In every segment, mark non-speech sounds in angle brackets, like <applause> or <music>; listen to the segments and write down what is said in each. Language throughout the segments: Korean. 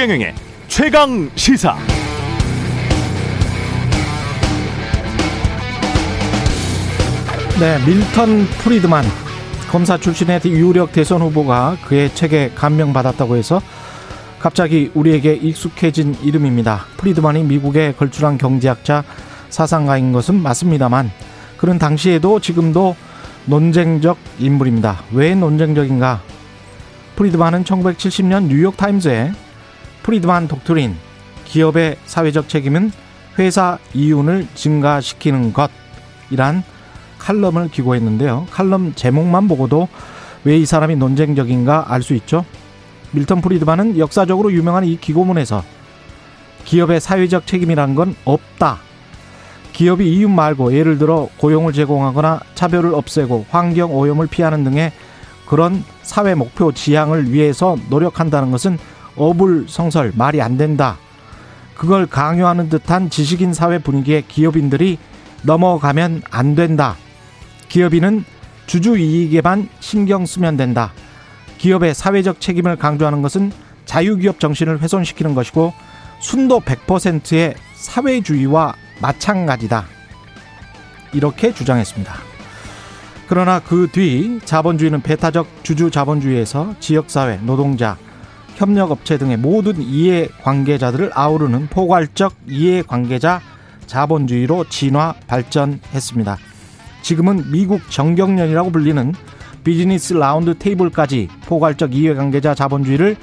최경영의 최강 시사. 네, 밀턴 프리드만 검사 출신의 유력 대선 후보가 그의 책에 감명받았다고 해서 갑자기 우리에게 익숙해진 이름입니다. 프리드만이 미국의 걸출한 경제학자 사상가인 것은 맞습니다만 그런 당시에도 지금도 논쟁적 인물입니다. 왜 논쟁적인가? 프리드만은 1970년 뉴욕타임즈에 프리드만 독트린 기업의 사회적 책임은 회사 이윤을 증가시키는 것이란 칼럼을 기고했는데요. 칼럼 제목만 보고도 왜 이 사람이 논쟁적인가 알 수 있죠. 밀턴 프리드만은 역사적으로 유명한 이 기고문에서 기업의 사회적 책임이란 건 없다. 기업이 이윤 말고 예를 들어 고용을 제공하거나 차별을 없애고 환경 오염을 피하는 등의 그런 사회 목표 지향을 위해서 노력한다는 것은 어불성설 말이 안 된다. 그걸 강요하는 듯한 지식인 사회 분위기에 기업인들이 넘어가면 안 된다. 기업인은 주주 이익에만 신경 쓰면 된다. 기업의 사회적 책임을 강조하는 것은 자유기업 정신을 훼손시키는 것이고 순도 100%의 사회주의와 마찬가지다. 이렇게 주장했습니다. 그러나 그 뒤 자본주의는 배타적 주주 자본주의에서 지역사회, 노동자, 협력업체 등의 모든 이해관계자들을 아우르는 포괄적 이해관계자 자본주의로 진화 발전했습니다. 지금은 미국 정경련이라고 불리는 비즈니스 라운드 테이블까지 포괄적 이해관계자 자본주의를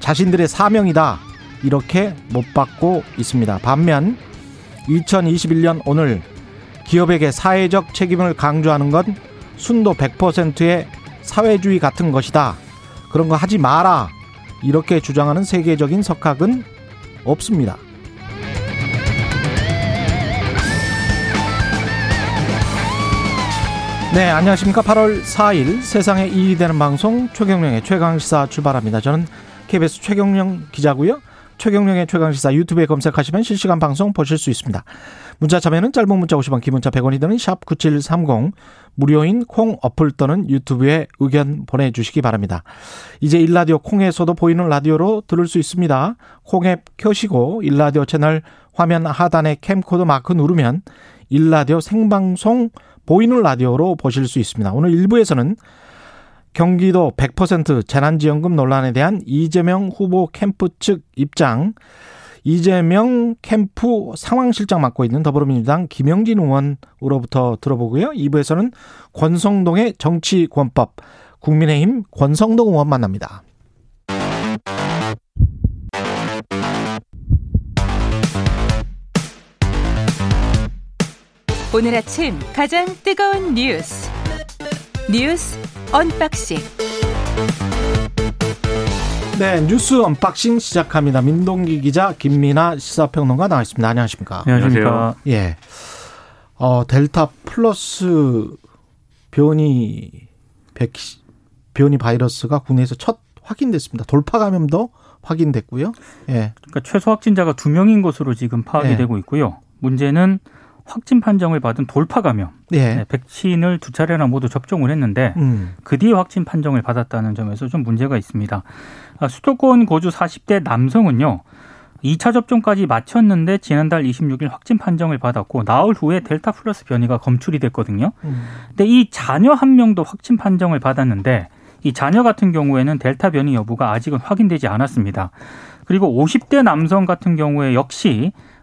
자신들의 사명이다 이렇게 못 받고 있습니다. 반면 2021년 오늘 기업에게 사회적 책임을 강조하는 건 순도 100%의 사회주의 같은 것이다. 그런 거 하지 마라. 이렇게 주장하는 세계적인 석학은 없습니다. 네, 안녕하십니까. 8월 4일 세상에 이익이 되는 방송 최경령의 최강시사 출발합니다. 저는 KBS 최경령 기자고요. 최경령의 최강시사 유튜브에 검색하시면 실시간 방송 보실 수 있습니다. 문자 참여는 짧은 문자 50원, 기문자 100원이 드는 샵 9730 무료인 콩 어플 또는 유튜브에 의견 보내주시기 바랍니다. 이제 일라디오 콩에서도 보이는 라디오로 들을 수 있습니다. 콩앱 켜시고 일라디오 채널 화면 하단에 캠코더 마크 누르면 일라디오 생방송 보이는 라디오로 보실 수 있습니다. 오늘 1부에서는 경기도 100% 재난지원금 논란에 대한 이재명 후보 캠프 측 입장, 이재명 캠프 상황실장 맡고 있는 더불어민주당 김영진 의원으로부터 들어보고요. 2부에서는 권성동의 정치권법, 국민의힘 권성동 의원 만납니다. 오늘 아침 가장 뜨거운 뉴스 뉴스 unboxing 네 뉴스 unboxing 시작합니다. 민동기 기자 김민아 시사평론가 나와 있습니다. 안녕하십니까? 안녕하십니까? 예. 어 델타 플러스 변이 백 변이 바이러스가 국내에서 첫 확인됐습니다. 돌파 감염도 확인됐고요. 예. 그러니까 최소 확진자가 두 명인 것으로 지금 파악이 예. 되고 있고요. 문제는 확진 판정을 받은 돌파 감염. 예. 네, 백신을 두 차례나 모두 접종을 했는데 음. 그 뒤에 확진 판정을 받았다는 점에서 좀 문제가 있습니다. 아, 수도권 거주 40대 남성은요. 2차 접종까지 마쳤는데 지난달 26일 확진 판정을 받았고 나흘 후에 델타 플러스 변이가 검출이 됐거든요. 음. 근데 이 자녀 한 명도 확진 판정을 받았는데 이 자녀 같은 경우에는 델타 변이 여부가 아직은 확인되지 않았습니다. 그리고 50대 남성 같은 경우에 역시 어,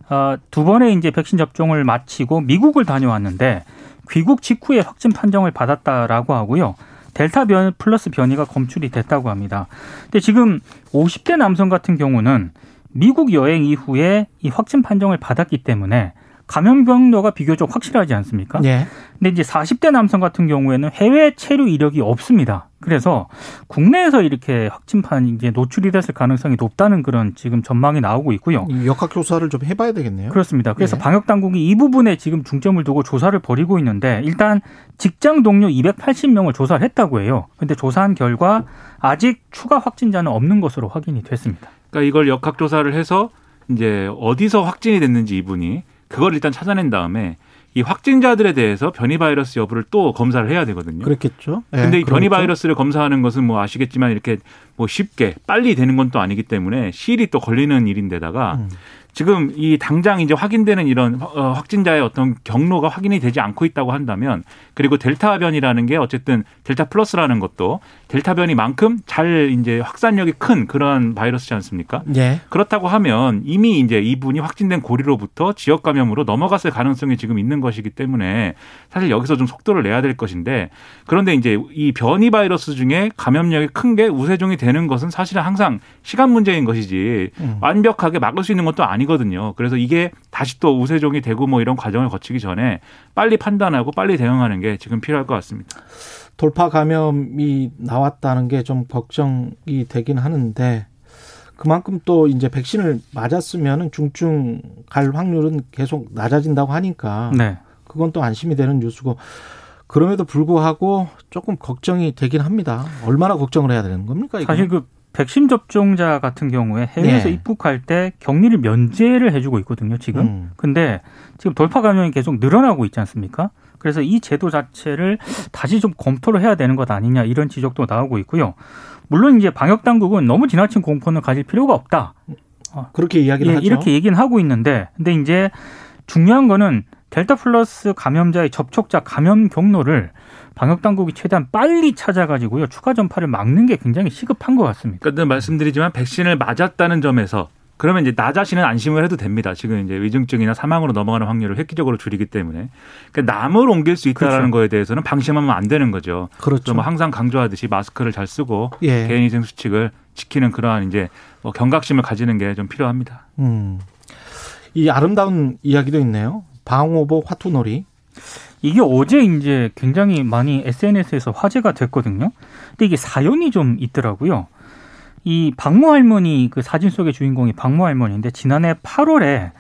두 번의 이제 백신 접종을 마치고 미국을 다녀왔는데 귀국 직후에 확진 판정을 받았다라고 하고요. 델타 변 플러스 변이가 검출이 됐다고 합니다. 근데 지금 50대 남성 같은 경우는 미국 여행 이후에 이 확진 판정을 받았기 때문에 감염 경로가 비교적 확실하지 않습니까? 예. 근데 이제 40대 남성 같은 경우에는 해외 체류 이력이 없습니다. 그래서 국내에서 이렇게 확진판 이제 노출이 됐을 가능성이 높다는 그런 지금 전망이 나오고 있고요. 이 역학 조사를 좀 해봐야 되겠네요. 그렇습니다. 그래서 예. 방역 당국이 이 부분에 지금 중점을 두고 조사를 벌이고 있는데 일단 직장 동료 280명을 조사를 했다고 해요. 근데 조사한 결과 아직 추가 확진자는 없는 것으로 확인이 됐습니다. 그러니까 이걸 역학 조사를 해서 이제 어디서 확진이 됐는지 이분이 그걸 일단 찾아낸 다음에 이 확진자들에 대해서 변이 바이러스 여부를 또 검사를 해야 되거든요. 그렇겠죠. 예, 근데 이 변이 그렇겠죠. 바이러스를 검사하는 것은 뭐 아시겠지만 이렇게 뭐 쉽게 빨리 되는 건 또 아니기 때문에 시일이 또 걸리는 일인데다가 음. 지금 이 당장 이제 확인되는 이런 어, 확진자의 어떤 경로가 확인이 되지 않고 있다고 한다면 그리고 델타 변이라는 게 어쨌든 델타 플러스라는 것도 델타 변이만큼 잘 이제 확산력이 큰 그러한 바이러스지 않습니까? 예. 그렇다고 하면 이미 이제 이분이 확진된 고리로부터 지역 감염으로 넘어갔을 가능성이 지금 있는 것이기 때문에 사실 여기서 좀 속도를 내야 될 것인데 그런데 이제 이 변이 바이러스 중에 감염력이 큰 게 우세종이 되는 것은 사실은 항상 시간 문제인 것이지 음. 완벽하게 막을 수 있는 것도 아니 거든요. 그래서 이게 다시 또 우세종이 되고 뭐 이런 과정을 거치기 전에 빨리 판단하고 빨리 대응하는 게 지금 필요할 것 같습니다. 돌파 감염이 나왔다는 게 좀 걱정이 되긴 하는데 그만큼 또 이제 백신을 맞았으면 중증 갈 확률은 계속 낮아진다고 하니까 네. 그건 또 안심이 되는 뉴스고 그럼에도 불구하고 조금 걱정이 되긴 합니다. 얼마나 걱정을 해야 되는 겁니까? 이거? 사실 그 백신 접종자 같은 경우에 해외에서 네. 입국할 때 격리를 면제를 해주고 있거든요, 지금. 음. 근데 지금 돌파 감염이 계속 늘어나고 있지 않습니까? 그래서 이 제도 자체를 다시 좀 검토를 해야 되는 것 아니냐 이런 지적도 나오고 있고요. 물론 이제 방역 당국은 너무 지나친 공포는 가질 필요가 없다. 그렇게 이야기를 예, 하죠. 이렇게 얘기는 하고 있는데, 근데 이제 중요한 거는 델타 플러스 감염자의 접촉자 감염 경로를 방역 당국이 최대한 빨리 찾아가지고요 추가 전파를 막는 게 굉장히 시급한 것 같습니다. 그러니까 늘 말씀드리지만 백신을 맞았다는 점에서 그러면 이제 나 자신은 안심을 해도 됩니다. 지금 이제 위중증이나 사망으로 넘어가는 확률을 획기적으로 줄이기 때문에 그러니까 남을 옮길 수 있다라는 그렇죠. 거에 대해서는 방심하면 안 되는 거죠. 그렇죠. 뭐 항상 강조하듯이 마스크를 잘 쓰고 예. 개인위생 수칙을 지키는 그러한 이제 뭐 경각심을 가지는 게 좀 필요합니다. 음. 이 아름다운 이야기도 있네요. 방호복 화투놀이. 이게 어제 이제 굉장히 많이 SNS에서 화제가 됐거든요. 근데 이게 사연이 좀 있더라고요. 이 박모 할머니 그 사진 속의 주인공이 박모 할머니인데 지난해 8월에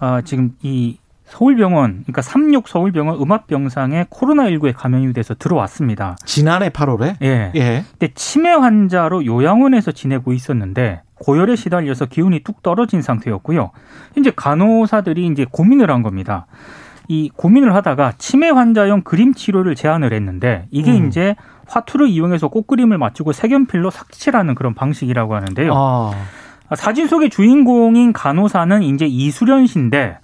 아 지금 이 서울병원 그러니까 삼육 서울병원 음압병상에 코로나19에 감염이 돼서 들어왔습니다. 지난해 8월에 예. 예. 근데 치매 환자로 요양원에서 지내고 있었는데 고열에 시달려서 기운이 뚝 떨어진 상태였고요. 이제 간호사들이 이제 고민을 한 겁니다. 이 고민을 하다가 치매 환자용 그림 치료를 제안을 했는데 이게 음. 이제 화투를 이용해서 꽃그림을 맞추고 색연필로 삭칠하는 그런 방식이라고 하는데요. 아. 사진 속의 주인공인 간호사는 이제 이수련 씨인데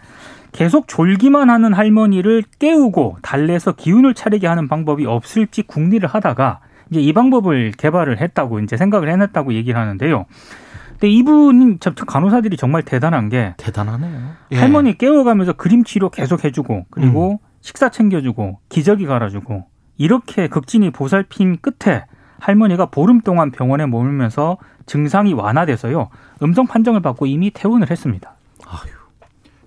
계속 졸기만 하는 할머니를 깨우고 달래서 기운을 차리게 하는 방법이 없을지 궁리를 하다가 이제 이 방법을 개발을 했다고 이제 생각을 해냈다고 얘기를 하는데요. 근데 이분 참 간호사들이 정말 대단한 게 대단하네요. 예. 할머니 깨워가면서 그림 치료 계속 해주고 그리고 식사 챙겨주고 기저귀 갈아주고 이렇게 극진히 보살핀 끝에 할머니가 보름 동안 병원에 머물면서 증상이 완화돼서요 음성 판정을 받고 이미 퇴원을 했습니다.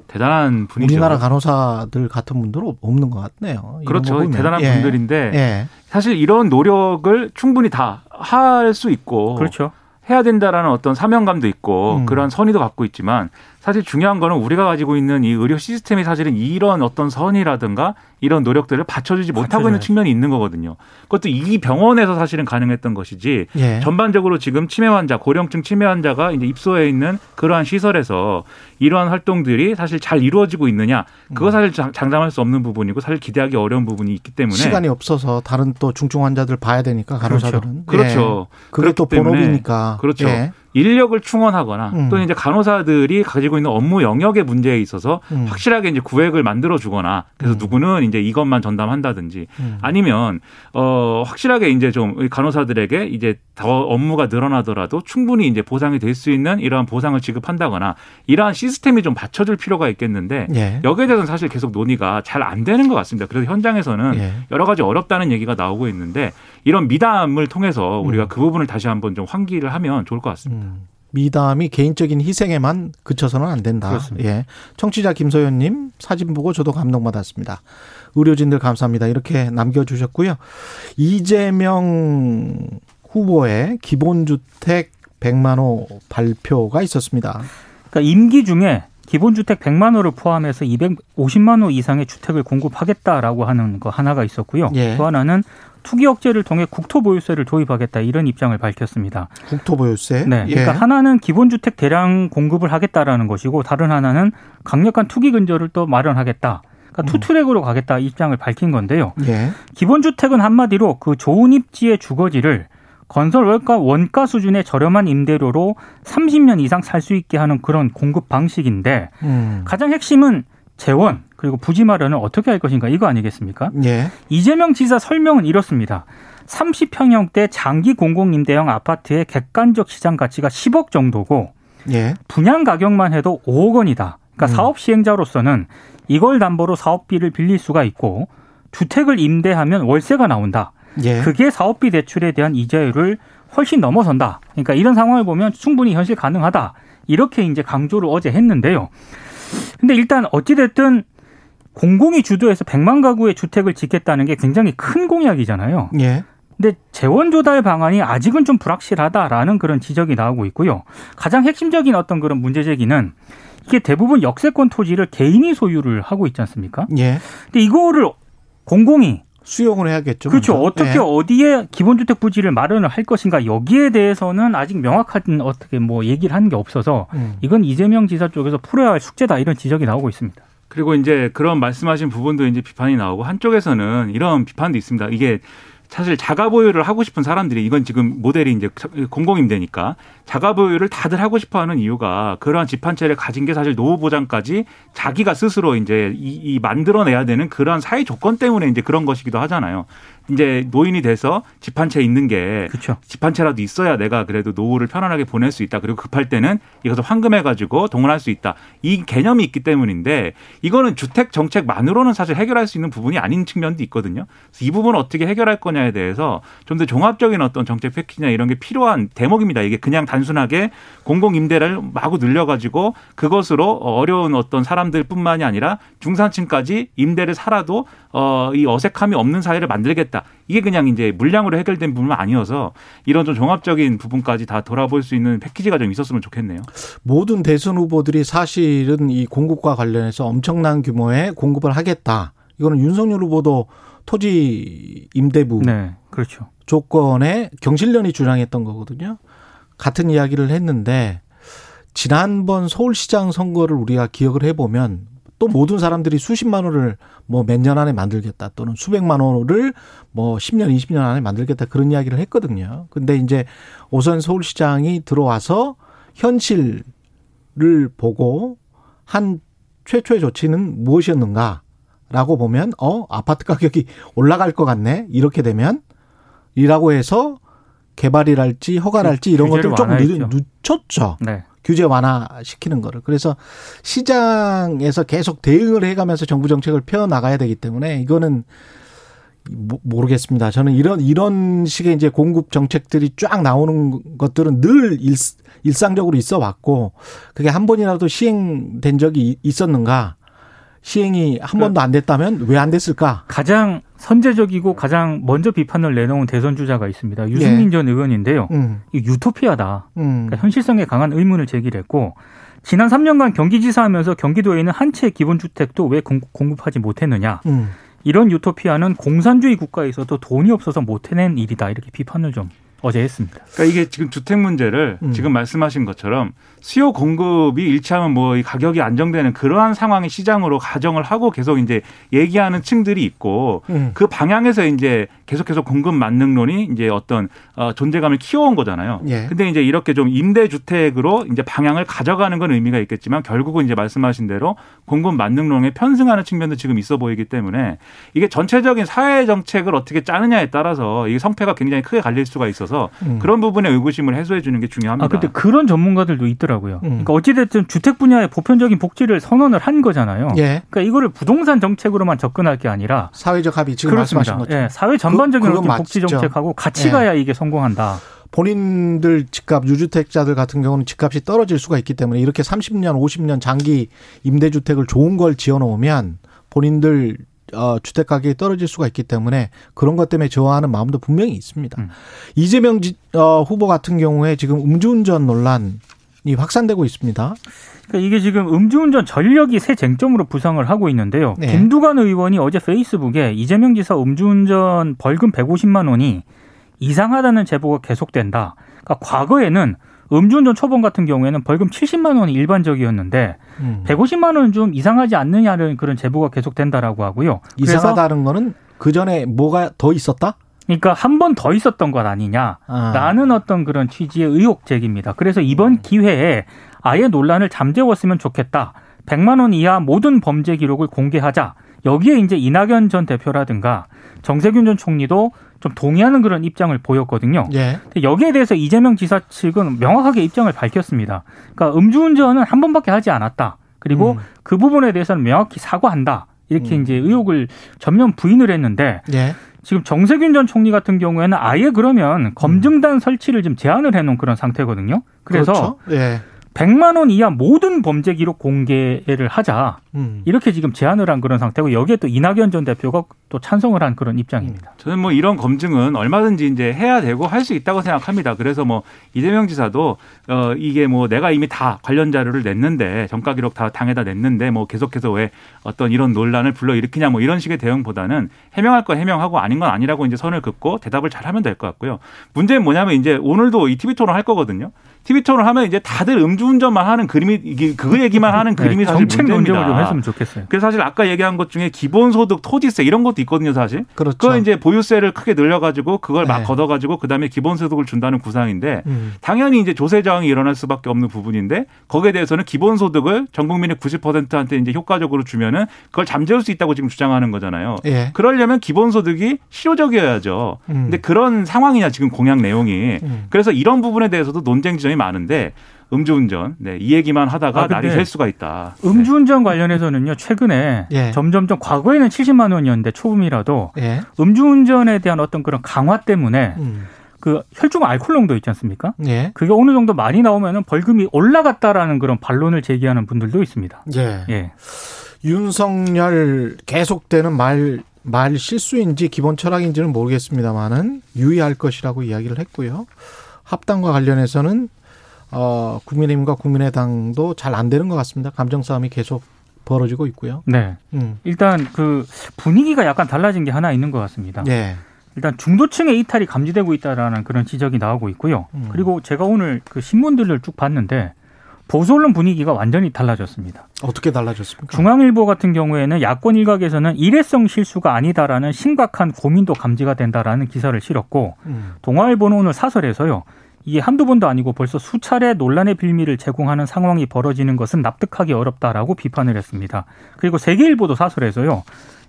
대단한 분이죠. 우리나라 간호사들 같은 분들은 없는 것 같네요. 그렇죠. 대단한 예. 분들인데 예. 사실 이런 노력을 충분히 다 할 수 있고 그렇죠. 해야 된다라는 어떤 사명감도 있고 음. 그런 선의도 갖고 있지만 사실 중요한 거는 우리가 가지고 있는 이 의료 시스템이 사실은 이런 어떤 선이라든가 이런 노력들을 받쳐주지 못하고 있는 받쳐줘야죠. 측면이 있는 거거든요. 그것도 이 병원에서 사실은 가능했던 것이지 예. 전반적으로 지금 치매 환자, 고령층 치매 환자가 이제 입소해 있는 그러한 시설에서 이러한 활동들이 사실 잘 이루어지고 있느냐 그거 사실 장- 장담할 수 없는 부분이고 사실 기대하기 어려운 부분이 있기 때문에 시간이 없어서 다른 또 중증 환자들 봐야 되니까 간호사들은 그렇죠. 예. 그게 또 본업이니까 그렇죠. 예. 인력을 충원하거나 음. 또는 이제 간호사들이 가지고 있는 업무 영역의 문제에 있어서 음. 확실하게 이제 구획을 만들어 주거나 그래서 음. 누구는 이제 이것만 전담한다든지 음. 아니면 어 확실하게 이제 좀이 간호사들에게 이제 더 업무가 늘어나더라도 충분히 이제 보상이 될 수 있는 이러한 보상을 지급한다거나 이러한 시스템이 좀 받쳐줄 필요가 있겠는데 예. 여기에 대해서는 사실 계속 논의가 잘 안 되는 것 같습니다. 그래서 현장에서는 예. 여러 가지 어렵다는 얘기가 나오고 있는데 이런 미담을 통해서 우리가 음. 그 부분을 다시 한번 좀 환기를 하면 좋을 것 같습니다. 음. 미담이 개인적인 희생에만 그쳐서는 안 된다. 그렇습니다. 예. 청취자 김소연님 사진 보고 저도 감동받았습니다. 의료진들 감사합니다. 이렇게 남겨주셨고요. 이재명 후보의 기본주택 100만 호 발표가 있었습니다. 그러니까 임기 중에 기본주택 100만 호를 포함해서 250만 호 이상의 주택을 공급하겠다라고 하는 거 하나가 있었고요. 예. 또 하나는 투기 억제를 통해 국토보유세를 도입하겠다 이런 입장을 밝혔습니다. 국토보유세. 네. 예. 그러니까 하나는 기본주택 대량 공급을 하겠다라는 것이고 다른 하나는 강력한 투기 근절을 또 마련하겠다. 그러니까 투트랙으로 가겠다 입장을 밝힌 건데요. 예. 기본주택은 한마디로 그 좋은 입지의 주거지를 건설 원가, 원가 수준의 저렴한 임대료로 30년 이상 살 수 있게 하는 그런 공급 방식인데 음. 가장 핵심은 재원 그리고 부지 마련을 어떻게 할 것인가 이거 아니겠습니까? 예. 이재명 지사 설명은 이렇습니다. 30평형대 장기 공공임대형 아파트의 객관적 시장 가치가 10억 정도고 예. 분양 가격만 해도 5억 원이다. 그러니까 음. 사업 시행자로서는 이걸 담보로 사업비를 빌릴 수가 있고 주택을 임대하면 월세가 나온다. 예. 그게 사업비 대출에 대한 이자율을 훨씬 넘어선다. 그러니까 이런 상황을 보면 충분히 현실 가능하다. 이렇게 이제 강조를 어제 했는데요. 근데 일단 어찌됐든 공공이 주도해서 100만 가구의 주택을 짓겠다는 게 굉장히 큰 공약이잖아요. 예. 근데 재원 조달 방안이 아직은 좀 불확실하다라는 그런 지적이 나오고 있고요. 가장 핵심적인 어떤 그런 문제 제기는 이게 대부분 역세권 토지를 개인이 소유를 하고 있지 않습니까? 예. 근데 이거를 공공이 수용을 해야겠죠. 그렇죠. 먼저. 어떻게 예. 어디에 기본주택 부지를 마련을 할 것인가 여기에 대해서는 아직 명확한 어떻게 뭐 얘기를 하는 게 없어서 음. 이건 이재명 지사 쪽에서 풀어야 할 숙제다 이런 지적이 나오고 있습니다. 그리고 이제 그런 말씀하신 부분도 이제 비판이 나오고 한쪽에서는 이런 비판도 있습니다. 이게 사실 자가 보유를 하고 싶은 사람들이 이건 지금 모델이 이제 공공임대니까 자가 보유를 다들 하고 싶어 하는 이유가 그러한 집한 채를 가진 게 사실 노후 보장까지 자기가 스스로 이제 이, 이 만들어내야 되는 그러한 사회 조건 때문에 이제 그런 것이기도 하잖아요. 이제 노인이 돼서 집 한 채 있는 게. 집 한 채라도 있어야 내가 그래도 노후를 편안하게 보낼 수 있다. 그리고 급할 때는 이것을 환금해 가지고 동원할 수 있다. 이 개념이 있기 때문인데 이거는 주택 정책만으로는 사실 해결할 수 있는 부분이 아닌 측면도 있거든요. 그래서 이 부분을 어떻게 해결할 거냐에 대해서 좀 더 종합적인 어떤 정책 패키지나 이런 게 필요한 대목입니다. 이게 그냥 단순하게 공공 임대를 마구 늘려 가지고 그것으로 어려운 어떤 사람들뿐만이 아니라 중산층까지 임대를 살아도 어, 이 어색함이 없는 사회를 만들겠다. 이게 그냥 이제 물량으로 해결된 부분은 아니어서 이런 좀 종합적인 부분까지 다 돌아볼 수 있는 패키지가 좀 있었으면 좋겠네요. 모든 대선 후보들이 사실은 이 공급과 관련해서 엄청난 규모의 공급을 하겠다. 이거는 윤석열 후보도 토지 임대부 네, 그렇죠. 조건에 경실련이 주장했던 거거든요. 같은 이야기를 했는데 지난번 서울시장 선거를 우리가 기억을 해보면 또 모든 사람들이 수십만 원을 뭐 몇 년 안에 만들겠다 또는 수백만 원을 뭐 10년, 20년 안에 만들겠다 그런 이야기를 했거든요. 근데 이제 오선 서울시장이 들어와서 현실을 보고 한 최초의 조치는 무엇이었는가라고 보면 어 아파트 가격이 올라갈 것 같네 이렇게 되면 이라고 해서 개발이랄지 허가랄지 이런 규제를 것들 조금. 늦- 늦췄죠. 네. 규제 완화시키는 거를. 그래서 시장에서 계속 대응을 해가면서 정부 정책을 펴 나가야 되기 때문에 이거는 모- 모르겠습니다. 저는 이런 이런 식의 이제 공급 정책들이 쫙 나오는 것들은 늘 일, 일상적으로 있어 왔고 그게 한 번이라도 시행된 적이 있었는가? 시행이 한 번도 안 됐다면 왜 안 됐을까? 가장 선제적이고 가장 먼저 비판을 내놓은 대선 주자가 있습니다. 유승민 전 의원인데요. 음, 이 유토피아다. 음, 그러니까 현실성에 강한 의문을 제기했고 지난 3년간 경기지사 하면서 경기도에는 한 채 기본주택도 왜 공- 공급하지 못했느냐. 음. 이런 유토피아는 공산주의 국가에서도 돈이 없어서 못 해낸 일이다. 이렇게 비판을 좀 어제 했습니다. 그러니까 이게 지금 주택 문제를 음. 지금 말씀하신 것처럼 수요 공급이 일치하면 뭐이 가격이 안정되는 그러한 상황의 시장으로 가정을 하고 계속 이제 얘기하는 층들이 있고 음. 그 방향에서 이제 계속해서 공급 만능론이 이제 어떤 어, 존재감을 키워온 거잖아요. 예. 근데 이제 이렇게 좀 임대 주택으로 이제 방향을 가져가는 건 의미가 있겠지만 결국은 이제 말씀하신 대로 공급 만능론에 편승하는 측면도 지금 있어 보이기 때문에 이게 전체적인 사회 정책을 어떻게 짜느냐에 따라서 이게 성패가 굉장히 크게 갈릴 수가 있어서 음. 그런 부분의 의구심을 해소해 주는 게 중요합니다. 아, 근데 그런 전문가들도 있더라고요. 음. 그러니까 어찌됐든 주택 분야의 보편적인 복지를 선언을 한 거잖아요. 예. 그러니까 이거를 부동산 정책으로만 접근할 게 아니라 사회적 합의 지금 말씀하신 것처럼 예, 사회 전반적인 그- 그건 어떤 복지. 정책하고 같이 예. 가야 이게 성공한다. 본인들 집값 유주택자들 같은 경우는 집값이 떨어질 수가 있기 때문에 이렇게 30년, 50년 장기 임대주택을 좋은 걸 지어 놓으면 본인들 어, 주택 가격이 떨어질 수가 있기 때문에 그런 것 때문에 좋아하는 마음도 분명히 있습니다. 음. 이재명 지, 어, 후보 같은 경우에 지금 음주운전 논란 이 확산되고 있습니다. 그러니까 이게 지금 음주운전 전력이 새 쟁점으로 부상을 하고 있는데요. 네. 김두관 의원이 어제 페이스북에 이재명 지사 음주운전 벌금 150만 원이 이상하다는 제보가 계속된다. 그러니까 과거에는 음주운전 초범 같은 경우에는 벌금 70만 원이 일반적이었는데 음. 150만 원은 좀 이상하지 않느냐는 그런 제보가 계속된다라고 하고요. 이상하다는 거는 그 전에 뭐가 더 있었다? 그러니까 한 번 더 있었던 것 아니냐라는 아. 어떤 그런 취지의 의혹 제기입니다. 그래서 이번 기회에 아예 논란을 잠재웠으면 좋겠다. 100만 원 이하 모든 범죄 기록을 공개하자. 여기에 이제 이낙연 전 대표라든가 정세균 전 총리도 좀 동의하는 그런 입장을 보였거든요. 예. 근데 여기에 대해서 이재명 지사 측은 명확하게 입장을 밝혔습니다. 그러니까 음주운전은 한 번밖에 하지 않았다. 그리고 음. 그 부분에 대해서는 명확히 사과한다. 이렇게 음. 이제 의혹을 전면 부인을 했는데 예. 지금 정세균 전 총리 같은 경우에는 아예 그러면 검증단 설치를 좀 제한을 해놓은 그런 상태거든요. 그래서 그렇죠? 예. 100만 원 이하 모든 범죄 기록 공개를 하자 음. 이렇게 지금 제안을 한 그런 상태고 여기에 또 이낙연 전 대표가 또 찬성을 한 그런 입장입니다. 저는 뭐 이런 검증은 얼마든지 이제 해야 되고 할 수 있다고 생각합니다. 그래서 뭐 이재명 지사도 어 이게 뭐 내가 이미 다 관련 자료를 냈는데 정가 기록 다 당에다 냈는데 뭐 계속해서 왜 어떤 이런 논란을 불러 일으키냐 뭐 이런 식의 대응보다는 해명할 건 해명하고 아닌 건 아니라고 이제 선을 긋고 대답을 잘 하면 될 것 같고요. 문제는 뭐냐면 이제 오늘도 이 TV 토론 할 거거든요. TV 토론 하면 이제 다들 음주운전만 하는 그림이 이게 그 얘기만 하는 그림이 사실 정책 문제입니다. 좀 했으면 좋겠어요. 그래서 사실 아까 얘기한 것 중에 기본소득, 토지세 이런 것도 있거든요, 사실. 그렇죠. 그거 이제 보유세를 크게 늘려가지고 그걸 막 네. 걷어가지고 그 다음에 기본소득을 준다는 구상인데 음. 당연히 이제 조세 저항이 일어날 수밖에 없는 부분인데 거기에 대해서는 기본소득을 전 국민의 90%한테 이제 효과적으로 주면은 그걸 잠재울 수 있다고 지금 주장하는 거잖아요. 예. 그러려면 기본소득이 실효적이어야죠. 음. 근데 그런 상황이냐 지금 공약 내용이. 음. 그래서 이런 부분에 대해서도 논쟁 지점이 많은데 음주운전, 네, 이 얘기만 하다가 아, 날이 셀 수가 있다. 네. 음주운전 관련해서는요 최근에 예. 점점점 과거에는 70만 원이었는데 초범이라도 예. 음주운전에 대한 어떤 그런 강화 때문에 음. 그 혈중 알코올 농도 있지 않습니까? 예. 그게 어느 정도 많이 나오면은 벌금이 올라갔다라는 그런 반론을 제기하는 분들도 있습니다. 예. 예. 윤석열 계속되는 말, 말 실수인지 기본 철학인지는 모르겠습니다만은 유의할 것이라고 이야기를 했고요. 합당과 관련해서는 어, 국민의힘과 국민의당도 잘 안 되는 것 같습니다. 감정 싸움이 계속 벌어지고 있고요. 네. 음. 일단 그 분위기가 약간 달라진 게 하나 있는 것 같습니다. 예. 일단 중도층의 이탈이 감지되고 있다라는 그런 지적이 나오고 있고요. 음. 그리고 제가 오늘 그 신문들을 쭉 봤는데 보수 언론 분위기가 완전히 달라졌습니다. 어떻게 달라졌습니까? 중앙일보 같은 경우에는 야권 일각에서는 일회성 실수가 아니다라는 심각한 고민도 감지가 된다라는 기사를 실었고 음. 동아일보는 오늘 사설에서요. 이게 한두 번도 아니고 벌써 수차례 논란의 빌미를 제공하는 상황이 벌어지는 것은 납득하기 어렵다라고 비판을 했습니다. 그리고 세계일보도 사설에서요.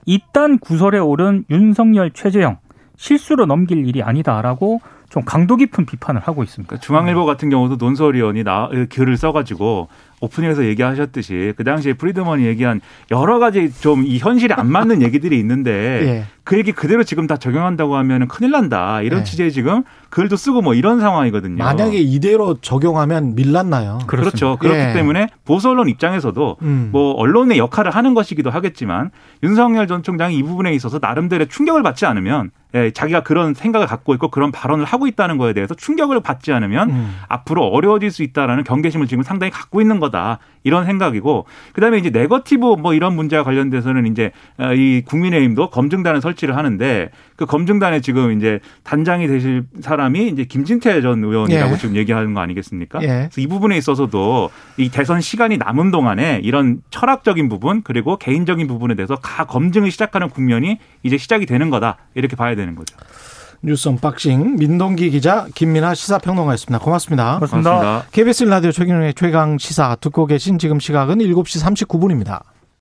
이딴 구설에 오른 윤석열 최재형 실수로 넘길 일이 아니다라고 좀 강도 깊은 비판을 하고 있습니다. 그러니까 중앙일보 같은 경우도 논설위원이 나 글을 써가지고 오프닝에서 얘기하셨듯이 그 당시에 프리드먼이 얘기한 여러 가지 좀 이 현실에 안 맞는 <laughs> 얘기들이 있는데 예. 그 얘기 그대로 지금 다 적용한다고 하면은 큰일 난다 이런 네. 취지의 지금 글도 쓰고 뭐 이런 상황이거든요. 만약에 이대로 적용하면 밀란나요. 그렇죠. 그렇기 예. 때문에 보수 언론 입장에서도 음. 뭐 언론의 역할을 하는 것이기도 하겠지만 윤석열 전 총장이 이 부분에 있어서 나름대로 충격을 받지 않으면 예, 자기가 그런 생각을 갖고 있고 그런 발언을 하고 있다는 거에 대해서 충격을 받지 않으면 음. 앞으로 어려워질 수 있다라는 경계심을 지금 상당히 갖고 있는 거다 이런 생각이고 그다음에 이제 네거티브 뭐 이런 문제와 관련돼서는 이제 어, 이 국민의힘도 검증단을 설치를 하는데 그 검증단에 지금 이제 단장이 되실 사람이 이제 김진태 전 의원이라고 예. 지금 얘기하는 거 아니겠습니까? 예. 그래서 이 부분에 있어서도 이 대선 시간이 남은 동안에 이런 철학적인 부분 그리고 개인적인 부분에 대해서 가 검증을 시작하는 국면이 이제 시작이 되는 거다 이렇게 봐야 되는 거죠. 뉴스 unboxing 민동기 기자 김민아 시사평론가였습니다. 고맙습니다. 그렇습니다. 고맙습니다. KBS 라디오 최경영의 최강 시사 듣고 계신 지금 시각은 7시 39분입니다.